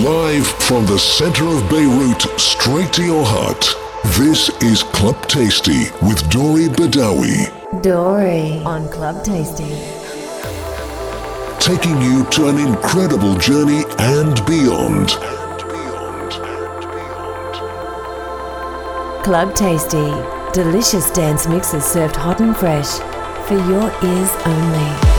Live from the center of Beirut, straight to your heart. This is Club Tasty with Dori Badawi. Dori on Club Tasty. Taking you to an incredible journey and beyond. Club Tasty. Delicious dance mixes served hot and fresh for your ears only.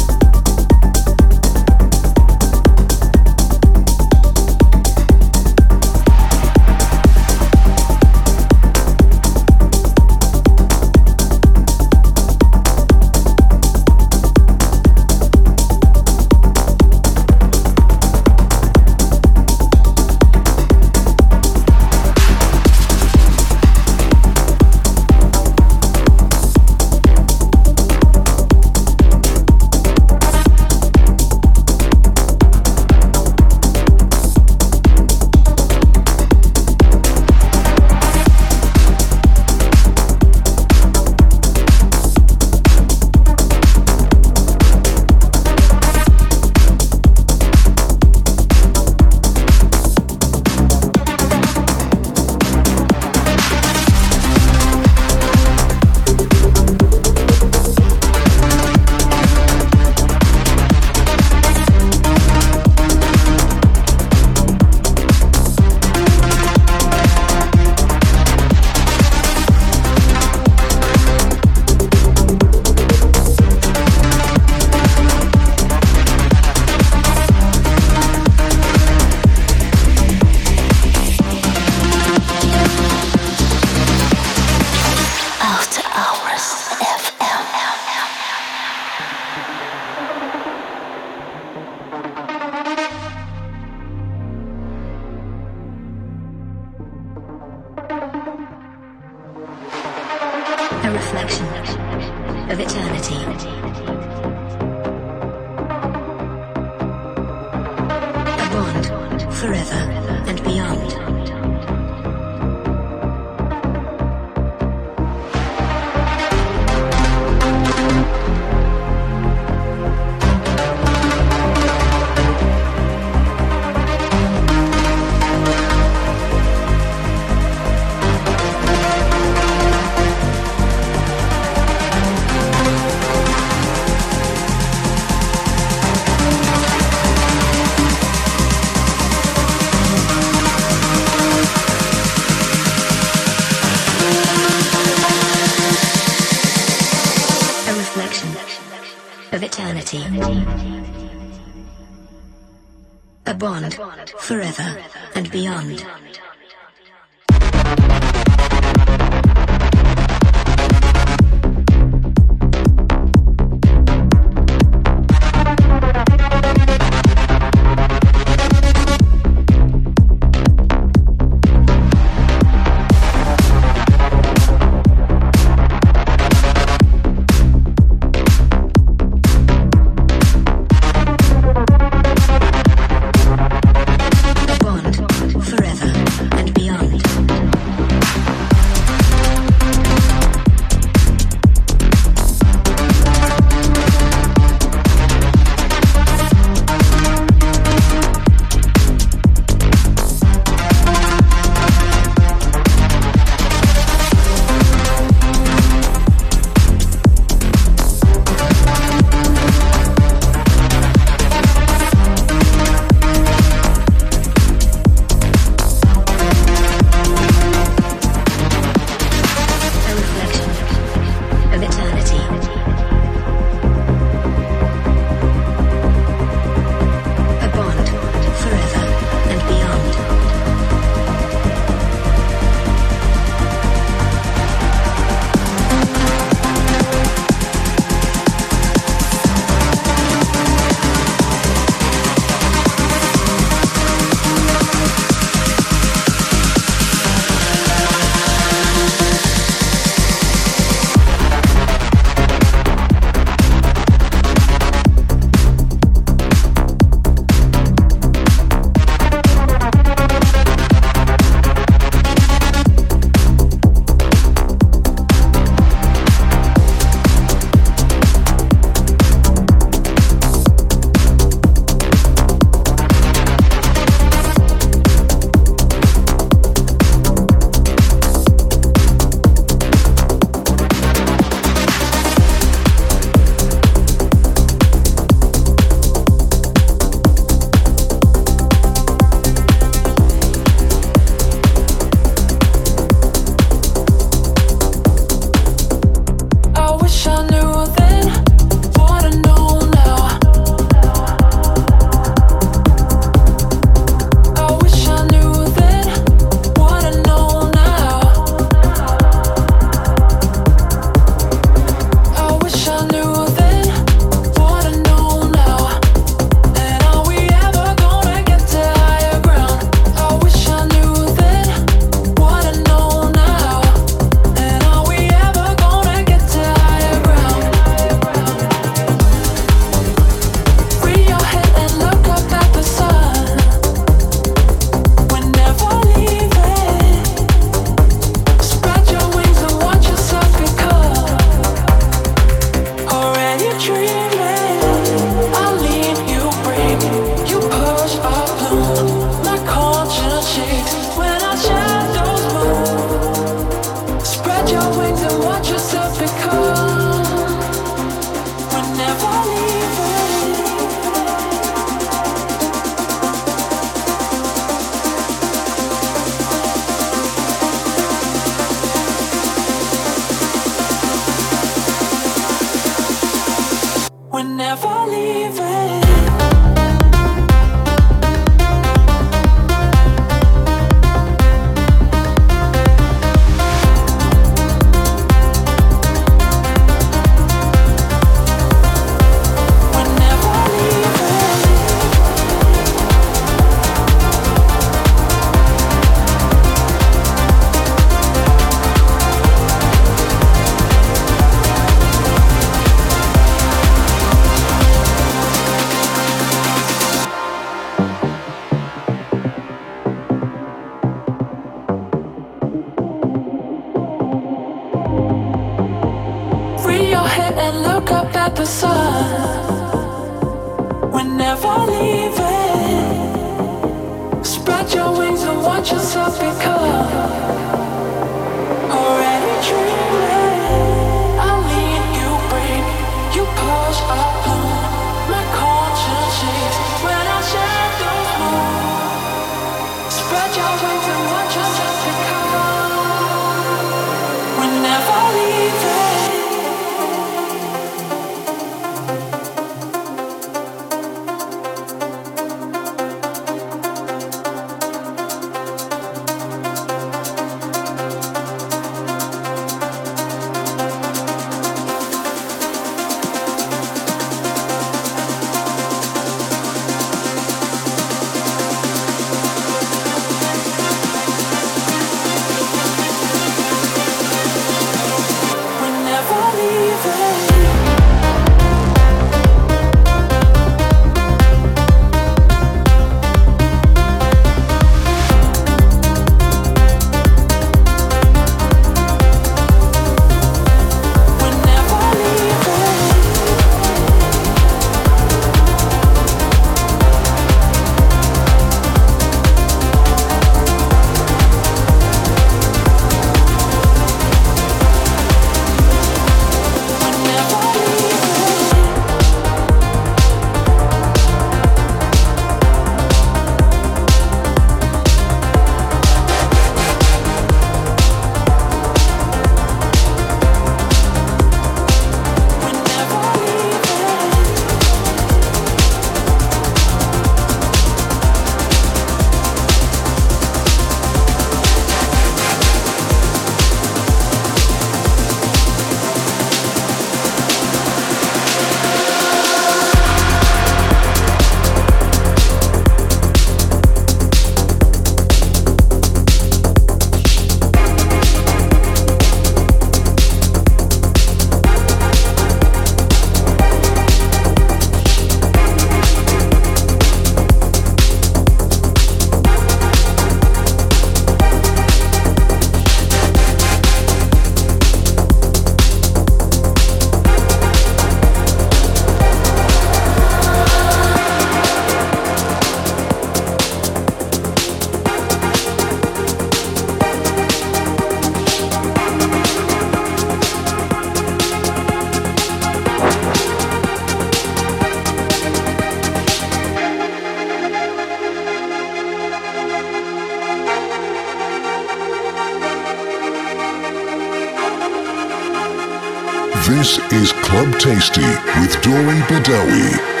Tasty with Dori Badawi.